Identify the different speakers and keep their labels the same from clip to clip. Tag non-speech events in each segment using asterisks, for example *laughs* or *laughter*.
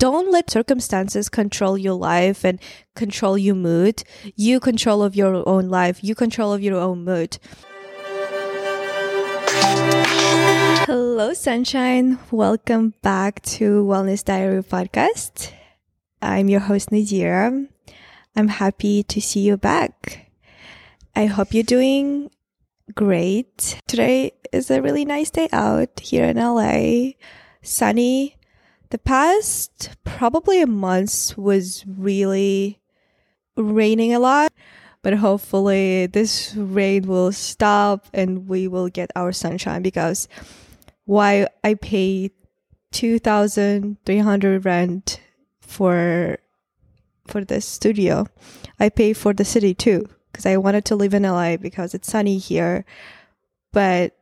Speaker 1: don't let circumstances control your life and control your mood. You control of your own life. You control of your own mood. Hello, sunshine. Welcome back to Wellness Diary podcast. I'm your host Nazira. I'm happy to see you back. I hope you're doing great. Today is a really nice day out here in LA. Sunny, the past probably a month was really raining a lot, but hopefully this rain will stop and we will get our sunshine because while I pay 2300 rent for for this studio, I pay for the city too because I wanted to live in LA because it's sunny here, but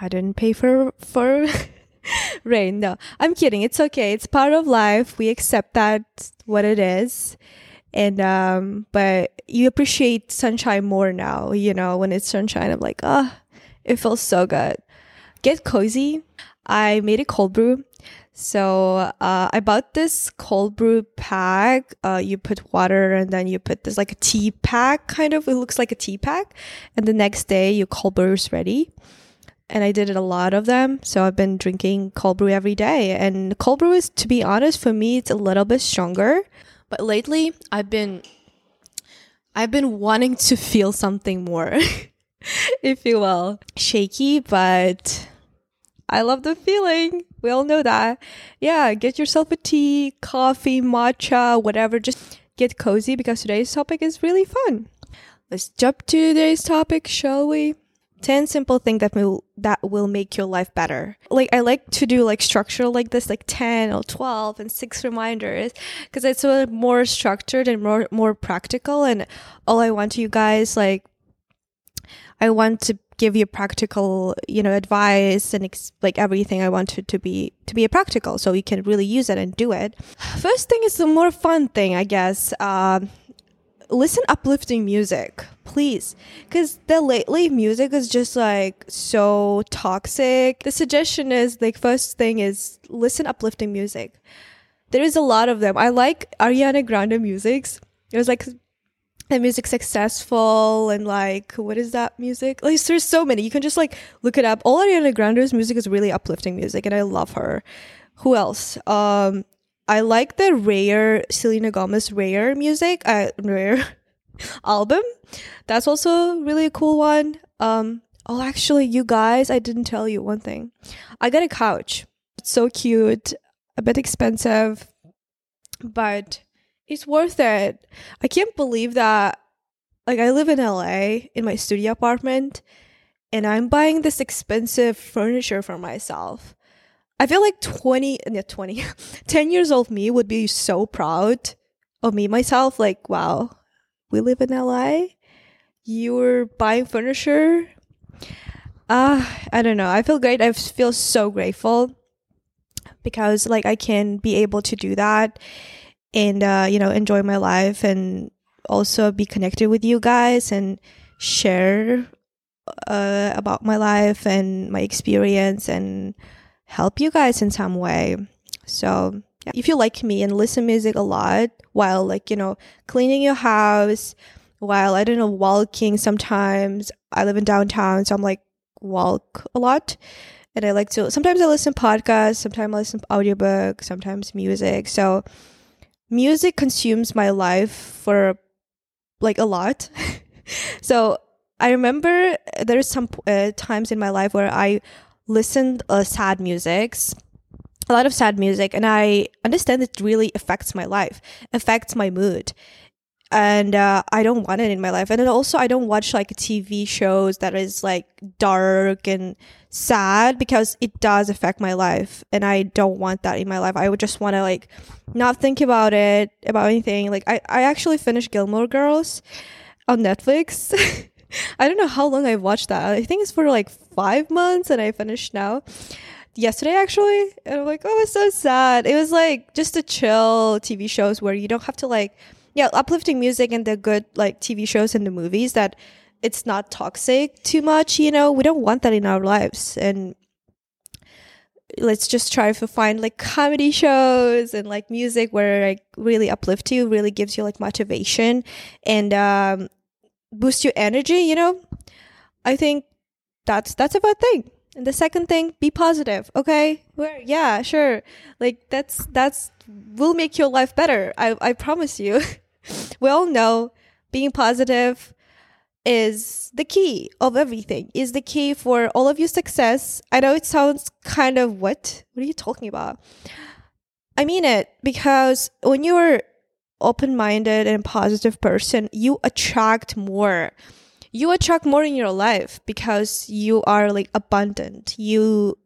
Speaker 1: I didn't pay for for *laughs* *laughs* rain. No, I'm kidding. It's okay. It's part of life. We accept that what it is. And um, but you appreciate sunshine more now, you know, when it's sunshine. I'm like, oh, it feels so good. Get cozy. I made a cold brew. So uh, I bought this cold brew pack. Uh, you put water and then you put this like a tea pack kind of. It looks like a tea pack, and the next day your cold brew is ready and I did it a lot of them. So I've been drinking cold brew every day. And cold brew is, to be honest, for me, it's a little bit stronger. But lately, I've been, I've been wanting to feel something more, *laughs* if you will, shaky. But I love the feeling. We all know that. Yeah, get yourself a tea, coffee, matcha, whatever. Just get cozy because today's topic is really fun. Let's jump to today's topic, shall we? 10 simple things that will that will make your life better. Like i like to do like structure like this like 10 or 12 and six reminders because it's a more structured and more more practical. And all i want to you guys like i want to give you practical you know advice and ex- like everything. I want to, to be to be a practical so you can really use it and do it. First thing is the more fun thing i guess. Um, listen uplifting music please. Because the lately music is just like so toxic. The suggestion is like first thing is listen uplifting music. There is a lot of them. I like ariana grande musics. It was like the music successful and like what is that music? Like there's so many. You can just like look it up. All ariana grande's music is really uplifting music and i love her. Who else? Um I like the rare Selena Gomez rare music, uh, rare *laughs* album. That's also really a cool one. Um, oh, actually, you guys, I didn't tell you one thing. I got a couch. It's so cute, a bit expensive, but it's worth it. I can't believe that. Like, I live in LA in my studio apartment, and I'm buying this expensive furniture for myself. I feel like 20, yeah, 20, *laughs* 10 years old me would be so proud of me, myself. Like, wow, we live in LA. You're buying furniture. Uh, I don't know. I feel great. I feel so grateful because like I can be able to do that and, uh, you know, enjoy my life and also be connected with you guys and share uh, about my life and my experience and help you guys in some way. So yeah, if you like me and listen music a lot while like, you know, cleaning your house, while I don't know, walking sometimes. I live in downtown, so I'm like walk a lot. And I like to sometimes I listen podcasts, sometimes I listen audiobook, sometimes music. So music consumes my life for like a lot. *laughs* so I remember there's some uh, times in my life where I listened uh, sad musics a lot of sad music and i understand it really affects my life affects my mood. And uh, i don't want it in my life. And also i don't watch like tv shows that is like dark and sad because it does affect my life and i don't want that in my life. I would just want to like not think about it about anything. Like i, I actually finished gilmore girls on netflix. *laughs* I don't know how long I've watched that. I think it's for like five months and I finished now. Yesterday actually. And I'm like, oh it's so sad. It was like just a chill TV shows where you don't have to like yeah, uplifting music and the good like TV shows and the movies that it's not toxic too much, you know. We don't want that in our lives. And let's just try to find like comedy shows and like music where like really uplift you, really gives you like motivation and um, boost your energy. You know, I think that's that's a good thing. And the second thing, be positive. Okay, where yeah, sure. Like that's that's will make your life better. I I promise you. *laughs* we all know being positive is the key of everything is the key for all of your success i know it sounds kind of what what are you talking about i mean it because when you're open-minded and positive person you attract more you attract more in your life because you are like abundant you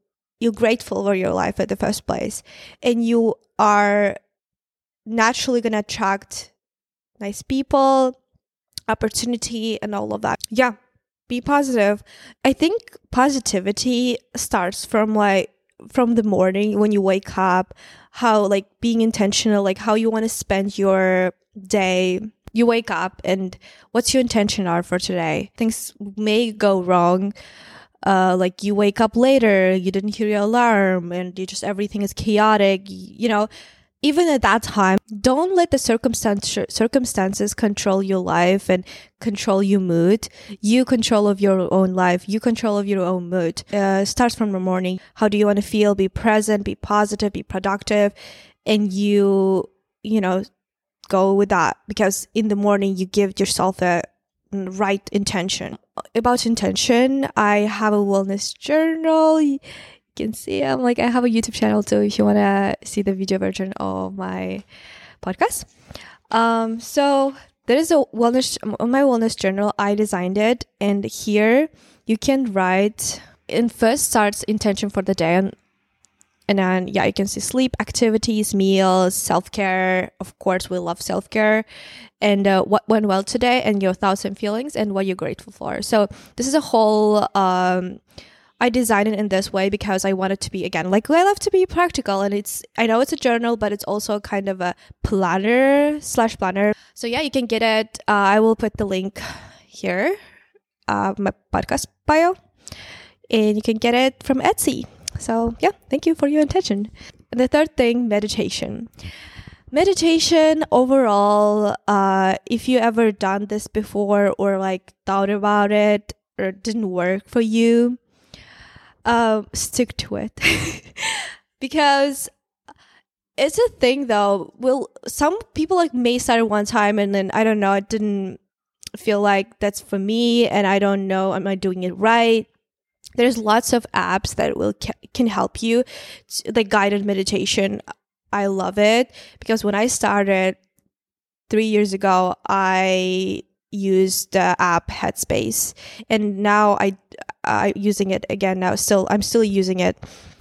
Speaker 1: you're grateful for your life at the first place and you are naturally going to attract nice people opportunity and all of that. Yeah, be positive. I think positivity starts from like from the morning when you wake up, how like being intentional, like how you want to spend your day. You wake up and what's your intention are for today? Things may go wrong. Uh, like you wake up later, you didn't hear your alarm, and you just everything is chaotic. You know, even at that time, don't let the circumstance, circumstances control your life and control your mood. You control of your own life. You control of your own mood. Uh, starts from the morning. How do you want to feel? Be present, be positive, be productive. And you, you know, go with that because in the morning you give yourself a right intention. About intention, I have a wellness journal You can see I'm like I have a YouTube channel too if you want to see the video version of my podcast. Um, so there is a wellness on my wellness journal. I designed it, and here you can write. In first starts intention for the day, and and then yeah, you can see sleep, activities, meals, self care. Of course, we love self care, and uh, what went well today, and your thoughts and feelings, and what you're grateful for. So this is a whole. Um, I designed it in this way because I wanted to be again like I love to be practical and it's I know it's a journal but it's also kind of a planner slash planner. So yeah, you can get it. Uh, I will put the link here, uh, my podcast bio, and you can get it from Etsy. So yeah, thank you for your attention. The third thing, meditation. Meditation overall, uh, if you ever done this before or like thought about it or didn't work for you, um, stick to it *laughs* because it's a thing though will some people like may start one time and then i don't know it didn't feel like that's for me and i don't know am i doing it right there's lots of apps that will can help you like guided meditation i love it because when i started three years ago i used the app headspace and now i i'm using it again now. Still, I'm still using it,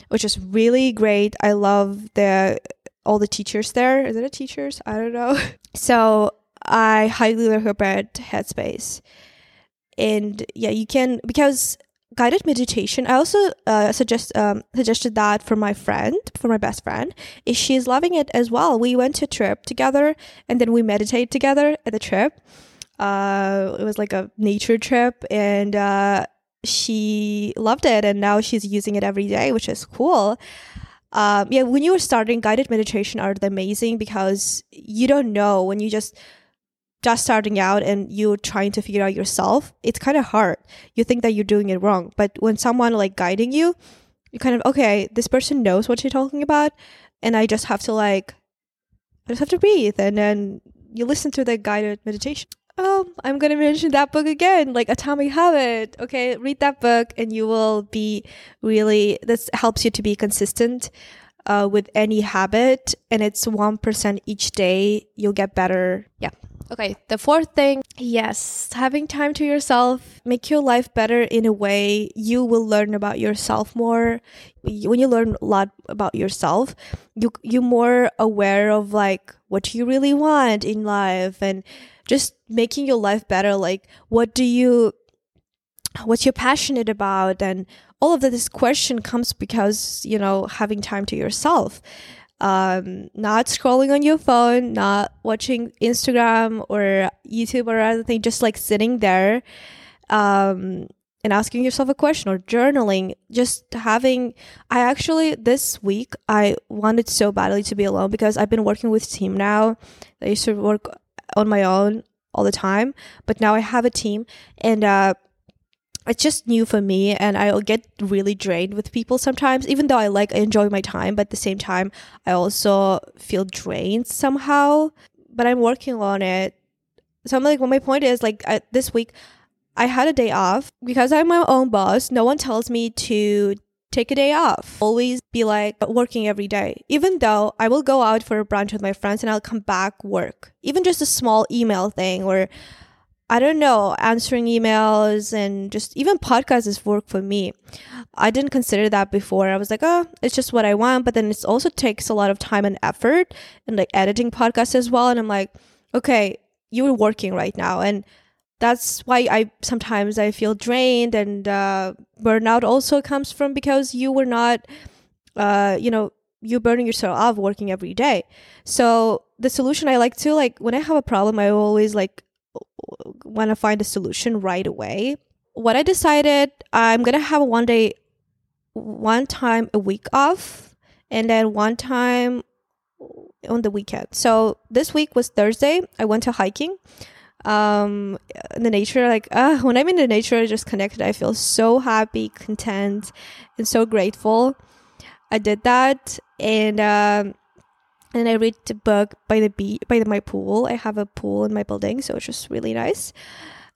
Speaker 1: which is really great. I love the all the teachers there. Is it a teachers? I don't know. *laughs* so I highly recommend Headspace, and yeah, you can because guided meditation. I also uh, suggest um, suggested that for my friend, for my best friend, is she's loving it as well. We went to a trip together, and then we meditate together at the trip. Uh, it was like a nature trip, and uh, she loved it and now she's using it every day, which is cool. Um, yeah, when you were starting guided meditation are amazing because you don't know when you just just starting out and you're trying to figure out yourself, it's kind of hard. You think that you're doing it wrong, but when someone like guiding you, you kind of okay, this person knows what you're talking about, and I just have to like, I just have to breathe, and then you listen to the guided meditation oh, I'm going to mention that book again, like Atomic Habit. Okay, read that book and you will be really, this helps you to be consistent uh, with any habit. And it's 1% each day. You'll get better. Yeah. Okay, the fourth thing, yes, having time to yourself, make your life better in a way you will learn about yourself more. When you learn a lot about yourself, you you're more aware of like what you really want in life and just making your life better like what do you what you're passionate about and all of this question comes because you know having time to yourself um, not scrolling on your phone not watching instagram or youtube or anything just like sitting there um, and asking yourself a question or journaling, just having. I actually, this week, I wanted so badly to be alone because I've been working with team now. I used to work on my own all the time, but now I have a team and, uh, it's just new for me and I'll get really drained with people sometimes even though I like I enjoy my time but at the same time I also feel drained somehow but I'm working on it. So I'm like well my point is like this week I had a day off. Because I'm my own boss no one tells me to take a day off. Always be like working every day. Even though I will go out for a brunch with my friends and I'll come back work. Even just a small email thing or I don't know, answering emails and just even podcasts is work for me. I didn't consider that before. I was like, oh, it's just what I want. But then it also takes a lot of time and effort and like editing podcasts as well. And I'm like, okay, you're working right now. And that's why I sometimes I feel drained and uh, burnout also comes from because you were not, uh, you know, you burning yourself out working every day. So the solution I like to like when I have a problem, I always like want to find a solution right away. What I decided, I'm going to have one day, one time a week off, and then one time on the weekend. So this week was Thursday. I went to hiking um in the nature like uh when i'm in the nature i just connected i feel so happy content and so grateful i did that and um and I read the book by the beach by the, my pool. I have a pool in my building, so it's just really nice.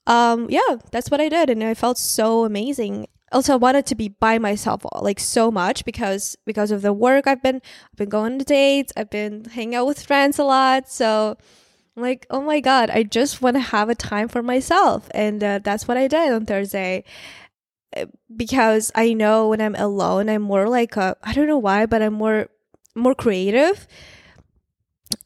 Speaker 1: Um, yeah, that's what I did, and I felt so amazing. Also, I wanted to be by myself like so much because because of the work I've been I've been going to dates, I've been hanging out with friends a lot, so like oh my god, I just want to have a time for myself, and uh, that's what I did on Thursday uh, because I know when I'm alone, I'm more like a I don't know why, but I'm more more creative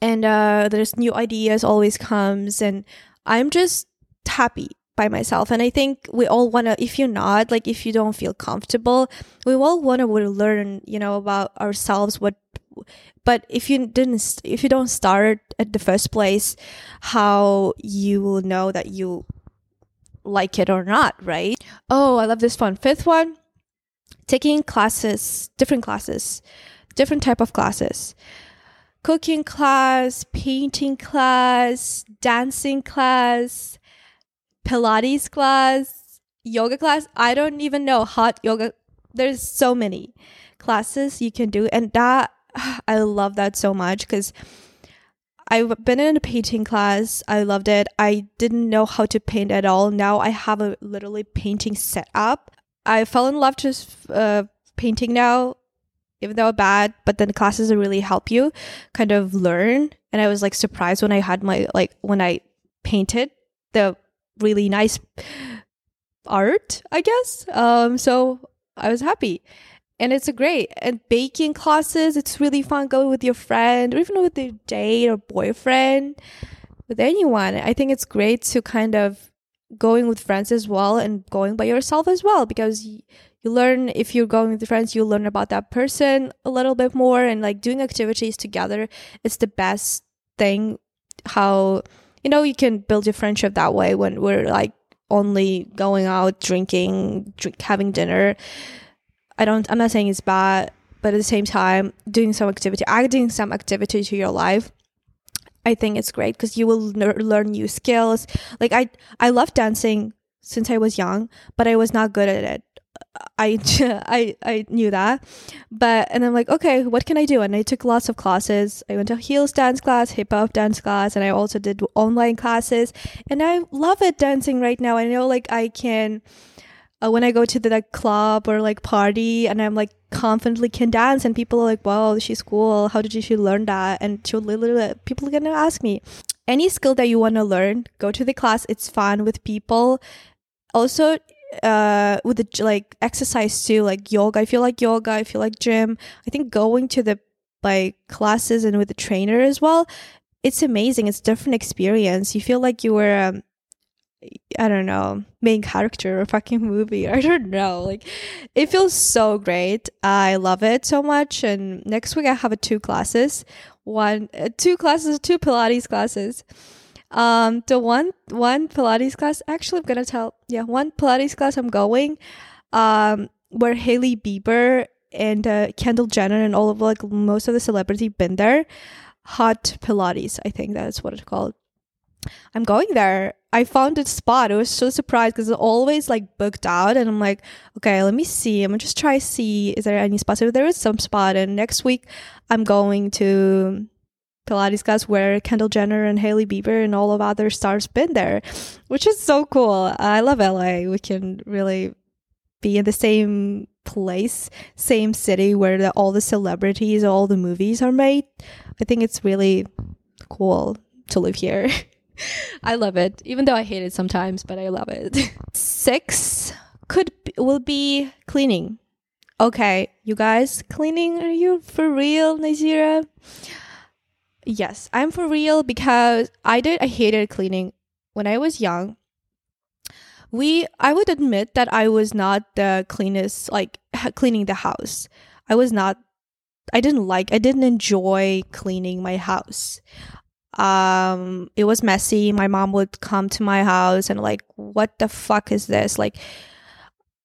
Speaker 1: and uh, there's new ideas always comes and i'm just happy by myself. And i think we all want to if you're not like if you don't feel comfortable we all want to learn you know about ourselves what but if you didn't if you don't start at the first place how you will know that you like it or not right? Oh i love this one. Fifth one taking classes different classes different type of classes cooking class, painting class, dancing class, Pilates class, yoga class. I don't even know hot yoga. There's so many classes you can do. And that, *sighs* I love that so much because I've been in a painting class. I loved it. I didn't know how to paint at all. Now I have a literally painting set up. I fell in love just uh, painting now even though bad, but then classes really help you kind of learn. And I was like surprised when I had my like when I painted the really nice art, I guess. Um, so I was happy. And it's a great and baking classes. It's really fun going with your friend or even with your date or boyfriend, with anyone. I think it's great to kind of going with friends as well and going by yourself as well because you learn if you're going with friends you learn about that person a little bit more and like doing activities together it's the best thing. How you know you can build your friendship that way when we're like only going out drinking drink, having dinner. I don't i'm not saying it's bad but at the same time doing some activity adding some activity to your life i think it's great because you will n- learn new skills. Like i i love dancing since i was young but i was not good at it I, *laughs* I I knew that, but and I'm like, okay, what can I do? And I took lots of classes. I went to heels dance class, hip hop dance class, and I also did online classes. And I love it dancing right now. I know like I can, uh, when I go to the like, club or like party, and I'm like confidently can dance, and people are like, wow, she's cool. How did you learn that? And she'll literally people are gonna ask me any skill that you want to learn. Go to the class. It's fun with people. Also, uh with the like exercise too like yoga. I feel like yoga i feel like gym. I think going to the like classes and with the trainer as well it's amazing. It's different experience. You feel like you were um, i don't know main character of fucking movie. *laughs* I don't know. Like it feels so great. I love it so much. And next week i have two classes. One uh, two classes two pilates classes Um, the one one Pilates class. Actually, I'm gonna tell. Yeah, one Pilates class I'm going. Um, where Hailey Bieber and uh, Kendall Jenner and all of like most of the celebrity been there. Hot Pilates, I think that's what it's called. I'm going there. I found a spot. I was so surprised because it's always like booked out, and I'm like, okay, let me see. I'm gonna just try to see is there any spots. If there is some spot, and next week I'm going to Pilates class where Kendall Jenner and Hailey Bieber and all of other stars been there, which is so cool. I love LA. We can really be in the same place, same city where the, all the celebrities, all the movies are made. I think it's really cool to live here. *laughs* I love it, even though I hate it sometimes, but I love it. *laughs* Six could will be cleaning. Okay, you guys, cleaning? Are you for real, Nazira? Yes, I'm for real because I did. I hated cleaning when I was young. We, I would admit that I was not the cleanest, like cleaning the house. I was not. I didn't like. I didn't enjoy cleaning my house um it was messy my mom would come to my house and like what the fuck is this like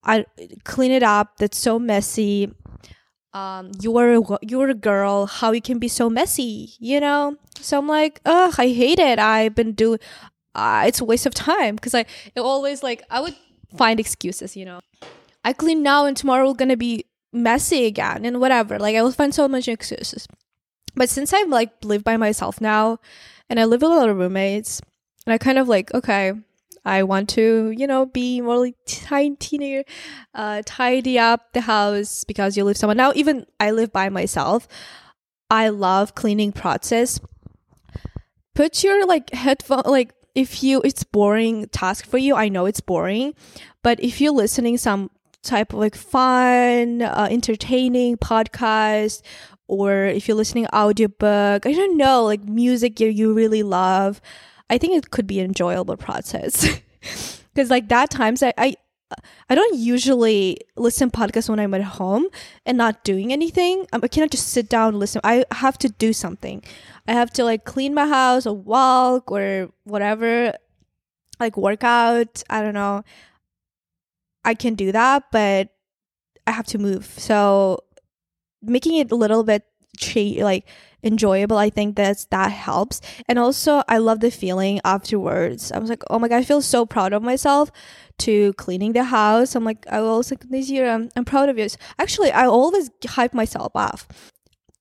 Speaker 1: i clean it up that's so messy um you're you're a girl how you can be so messy you know? So i'm like ugh i hate it. I've been doing uh, it's a waste of time. Because i always like i would find excuses you know? I clean now and tomorrow we're gonna be messy again and whatever. Like i will find so much excuses. But since I've like lived by myself now and I live with a lot of roommates, and I kind of like, okay, I want to, you know, be more like tiny, uh, tidy up the house because you live somewhere. Now, even I live by myself. I love cleaning process. Put your like headphone, like if you, it's boring task for you. I know it's boring, but if you're listening some type of like fun, uh, entertaining podcast or if you're listening audiobook, I don't know, like music you, you really love, I think it could be an enjoyable process. *laughs* Because like that times I, I I don't usually listen podcasts when I'm at home and not doing anything. Um, I cannot just sit down and listen. I have to do something. I have to like clean my house or walk or whatever, like work out. I don't know. I can do that, but I have to move. So making it a little bit cha- like enjoyable. I think that's that helps. And also i love the feeling afterwards. I was like oh my god i feel so proud of myself to cleaning the house. I'm like i was like this year i'm, I'm proud of you. Actually i always hype myself up.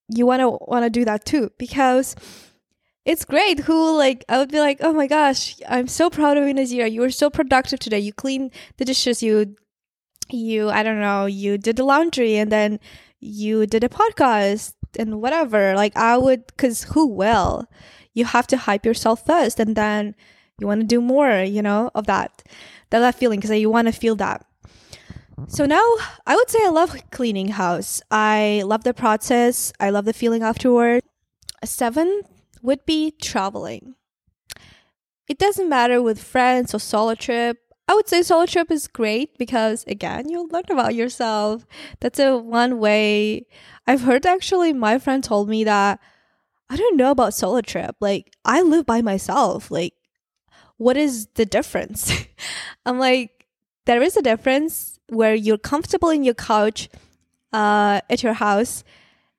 Speaker 1: You want to do that too because it's great who like i would be like oh my gosh i'm so proud of you nazira you were so productive today. You cleaned the dishes. You you i don't know you did the laundry and then you did a podcast and whatever. Like I would, because who will? You have to hype yourself first, and then you want to do more. You know of that, that that feeling because you want to feel that. So now I would say I love cleaning house. I love the process. I love the feeling afterward. Seven would be traveling. It doesn't matter with friends or solo trip. I would say solo trip is great because again, you'll learn about yourself. That's a one way. I've heard actually my friend told me that I don't know about solo trip. Like I live by myself. Like what is the difference? *laughs* I'm like there is a difference where you're comfortable in your couch uh, at your house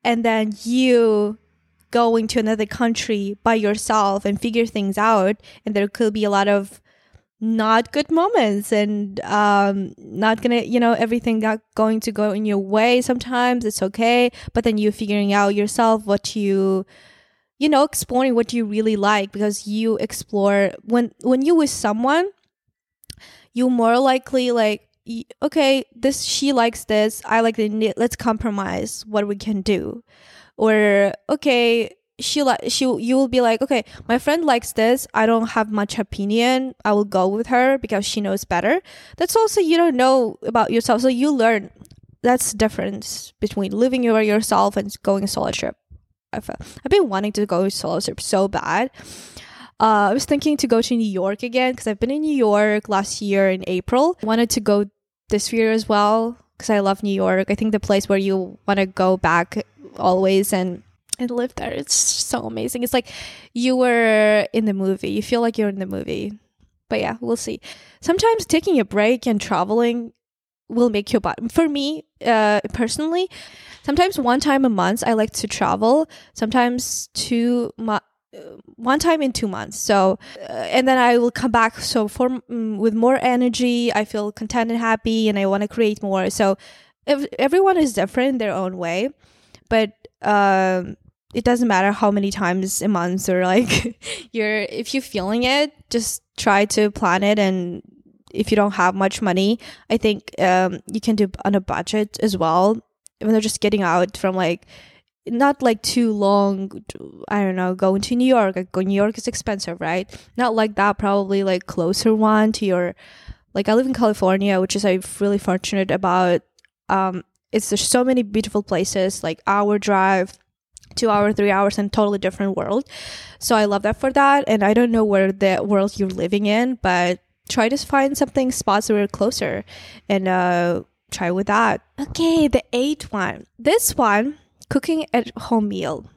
Speaker 1: and then you going to another country by yourself and figure things out and there could be a lot of not good moments and um, not gonna you know everything not going to go in your way sometimes it's okay but then you figuring out yourself what you you know exploring what you really like because you explore when when you with someone you more likely like okay this she likes this i like it let's compromise what we can do. Or okay she like she you will be like okay my friend likes this. I don't have much opinion. I will go with her because she knows better. That's also you don't know about yourself. So you learn. That's the difference between living by yourself and going solo trip. I've, I've been wanting to go solo trip so bad. Uh, i was thinking to go to new york again because i've been in new york last year in april. Wanted to go this year as well because i love new york. I think the place where you want to go back always and and live there. It's so amazing. It's like you were in the movie. You feel like you're in the movie. But yeah, we'll see. Sometimes taking a break and traveling will make your body. For me, uh, personally, sometimes one time a month I like to travel. Sometimes two mo- uh, one time in two months. So, uh, and then I will come back. So for mm, with more energy, I feel content and happy, and I want to create more. So, if, everyone is different in their own way, but um, it doesn't matter how many times a month or like *laughs* you're if you're feeling it, just try to plan it and if you don't have much money, I think um, you can do on a budget as well. When they're just getting out from like not like too long i don't know going to new york like new york is expensive right not like that probably like closer one to your like i live in california which is i'm really fortunate about um it's there's so many beautiful places like hour drive two hour three hours and totally different world so i love that for that and i don't know where the world you're living in but try to find something spots that are closer and uh try with that okay the eighth one this one cooking at home meal.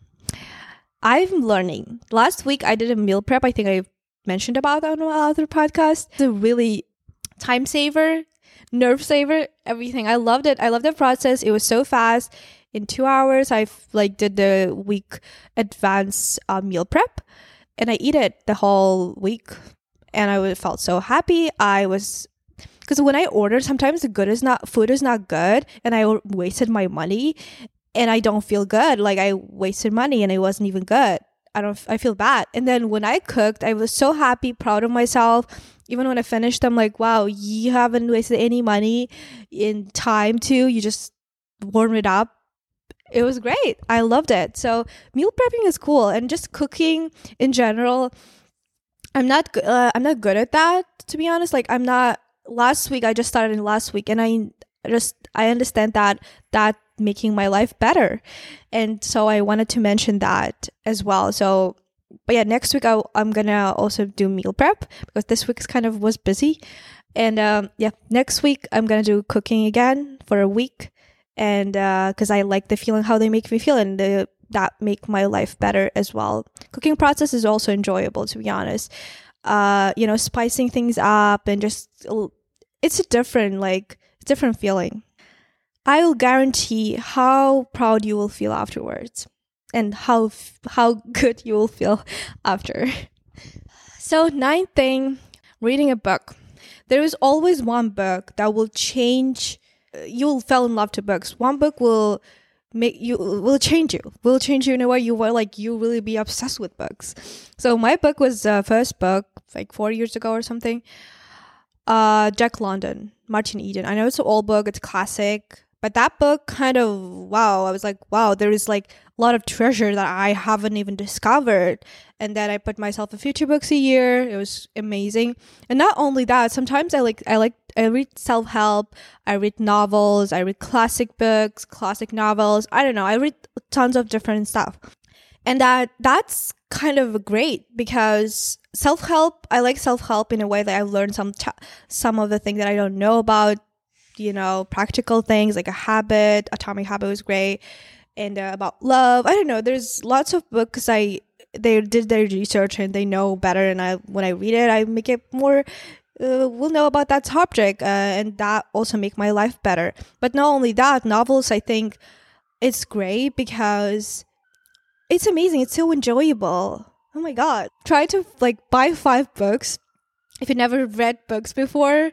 Speaker 1: I'm learning. Last week I did a meal prep. I think I mentioned about on other podcast. It's a really time saver, nerve saver, everything. I loved it. I loved the process. It was so fast. In two hours, i've like did the week advance uh, meal prep, and I eat it the whole week, and I felt so happy. I was because when I order, sometimes the good is not food is not good, and I wasted my money and I don't feel good. Like I wasted money and it wasn't even good. I don't, I feel bad. And then when I cooked, I was so happy, proud of myself. Even when I finished, I'm like, wow, you haven't wasted any money in time too. You just warm it up. It was great. I loved it. So meal prepping is cool, and just cooking in general. I'm not, uh, I'm not good at that to be honest. Like I'm not. Last week, I just started last week, and I just I understand that that making my life better. And so I wanted to mention that as well. So, but yeah, next week I, I'm gonna also do meal prep because this week's kind of was busy. And um, yeah, next week I'm gonna do cooking again for a week, and because uh, I like the feeling how they make me feel, and the, that make my life better as well. Cooking process is also enjoyable, to be honest. Uh, you know, spicing things up and just it's a different like different feeling. I will guarantee how proud you will feel afterwards and how how *laughs* good you will feel after. So, ninth thing, reading a book. There is always one book that will change you'll fall in love to books. One book will make you will change you will change you in a way you will like you really be obsessed with books so my book was the first book like four years ago or something uh jack london martin eden i know it's an old book it's classic but that book kind of wow i was like wow there is like lot of treasure that i haven't even discovered and then i put myself a few books a year. It was amazing. And not only that sometimes i like i like i read self-help i read novels i read classic books classic novels. I don't know i read tons of different stuff. And that that's kind of great because self-help i like self-help in a way that I've learned some t- some of the things that i don't know about you know, practical things like a habit. Atomic Habit was great, and uh, about love. I don't know. There's lots of books I they did their research and they know better. And I when I read it, I make it more. Uh, will know about that subject, uh, and that also make my life better. But not only that, novels. I think it's great because it's amazing. It's so enjoyable. Oh my god! Try to like buy five books if you never read books before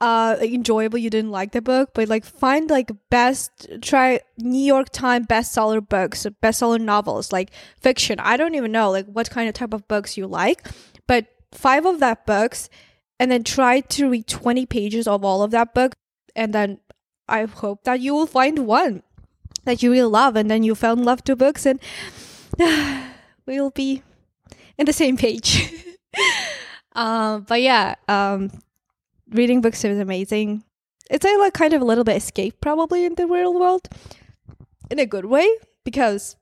Speaker 1: uh enjoyable you didn't like the book but like find like best try new york times bestseller books bestseller novels like fiction. I don't even know like what kind of type of books you like but five of that books and then try to read 20 pages of all of that book and then i hope that you will find one that you really love and then you in love to books and *sighs* we'll be in the same page. Um *laughs* but yeah um reading books is amazing. It's a, like kind of a little bit escape probably in the real world in a good way because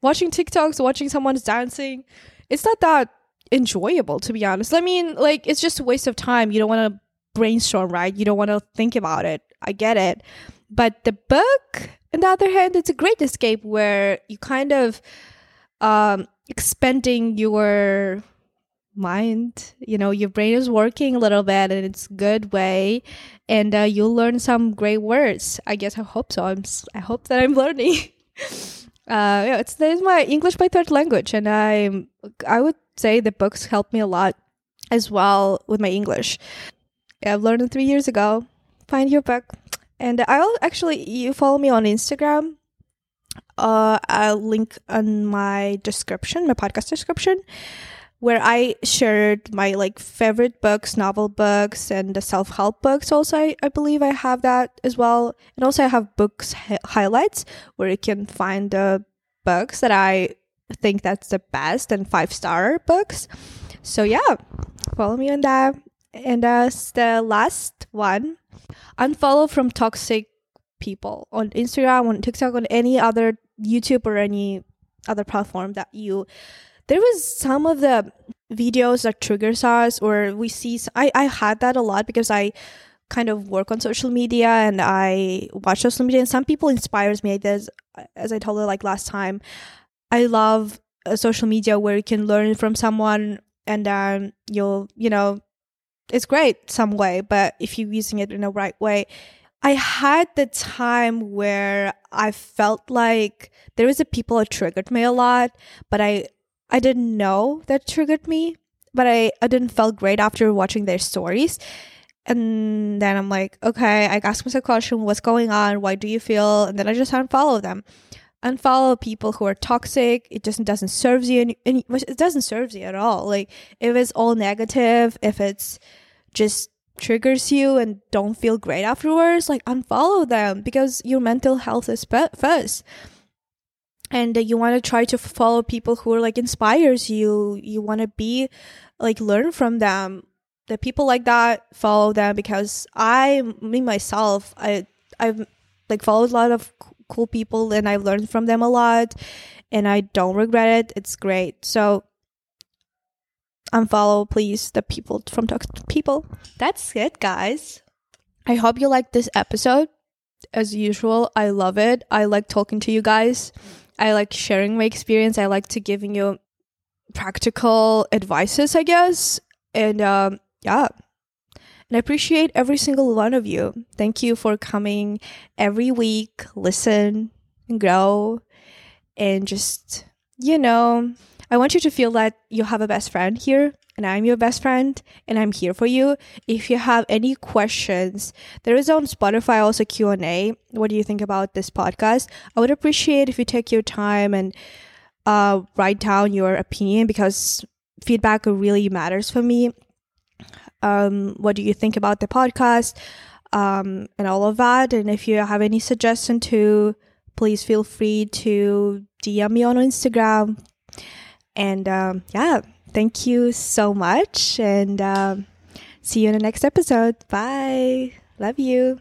Speaker 1: watching TikToks, watching someone's dancing, it's not that enjoyable to be honest. I mean, like it's just a waste of time. You don't want to brainstorm, right? You don't want to think about it. I get it. But the book on the other hand, it's a great escape where you kind of um, expanding your mind you know your brain is working a little bit and it's good way and uh, you'll learn some great words. I guess i hope so. I'm i hope that i'm *laughs* learning. Uh yeah it's, it's my english my third language and i i would say the books helped me a lot as well with my english. Yeah, i've learned it three years ago. Find your book. And i'll actually you follow me on instagram. Uh i'll link on my description my podcast description where I shared my like favorite books, novel books, and the self help books. Also, I, I believe I have that as well. And also, I have books hi- highlights where you can find the books that I think that's the best and five star books. So yeah, follow me on that. And uh, as the last one, unfollow from toxic people on Instagram, on TikTok, on any other YouTube or any other platform that you there was some of the videos that triggers us or we see I, I had that a lot because i kind of work on social media and i watch social media and some people inspires me There's, as i told you like last time. I love uh, social media where you can learn from someone and then you'll you know it's great some way but if you're using it in the right way. I had the time where i felt like there was a people that triggered me a lot but i I didn't know that triggered me, but I, I didn't feel great after watching their stories. And then I'm like, okay, I ask myself a question, what's going on? Why do you feel? And then I just unfollow them. Unfollow people who are toxic. It just doesn't serve you. Any, any, it doesn't serve you at all. Like if it's all negative, if it's just triggers you and don't feel great afterwards, like unfollow them because your mental health is first and uh, you want to try to follow people who are like inspires you. You want to be like learn from them. The people like that follow them because i me myself i i've like followed a lot of cool people and i've learned from them a lot and i don't regret it. It's great. So um, unfollow please the people from talk people. That's it guys. I hope you like this episode. As usual i love it. I like talking to you guys I like sharing my experience. I like to giving you practical advices, I guess. And um, yeah. And I appreciate every single one of you. Thank you for coming every week, listen and grow. And just, you know, I want you to feel that you have a best friend here and I'm your best friend and I'm here for you. If you have any questions, there is on Spotify also Q&A. What do you think about this podcast? I would appreciate if you take your time and uh, write down your opinion because feedback really matters for me. Um, what do you think about the podcast um, and all of that? And if you have any suggestion too, please feel free to DM me on Instagram. And um, yeah, thank you so much. And um, see you in the next episode. Bye. Love you.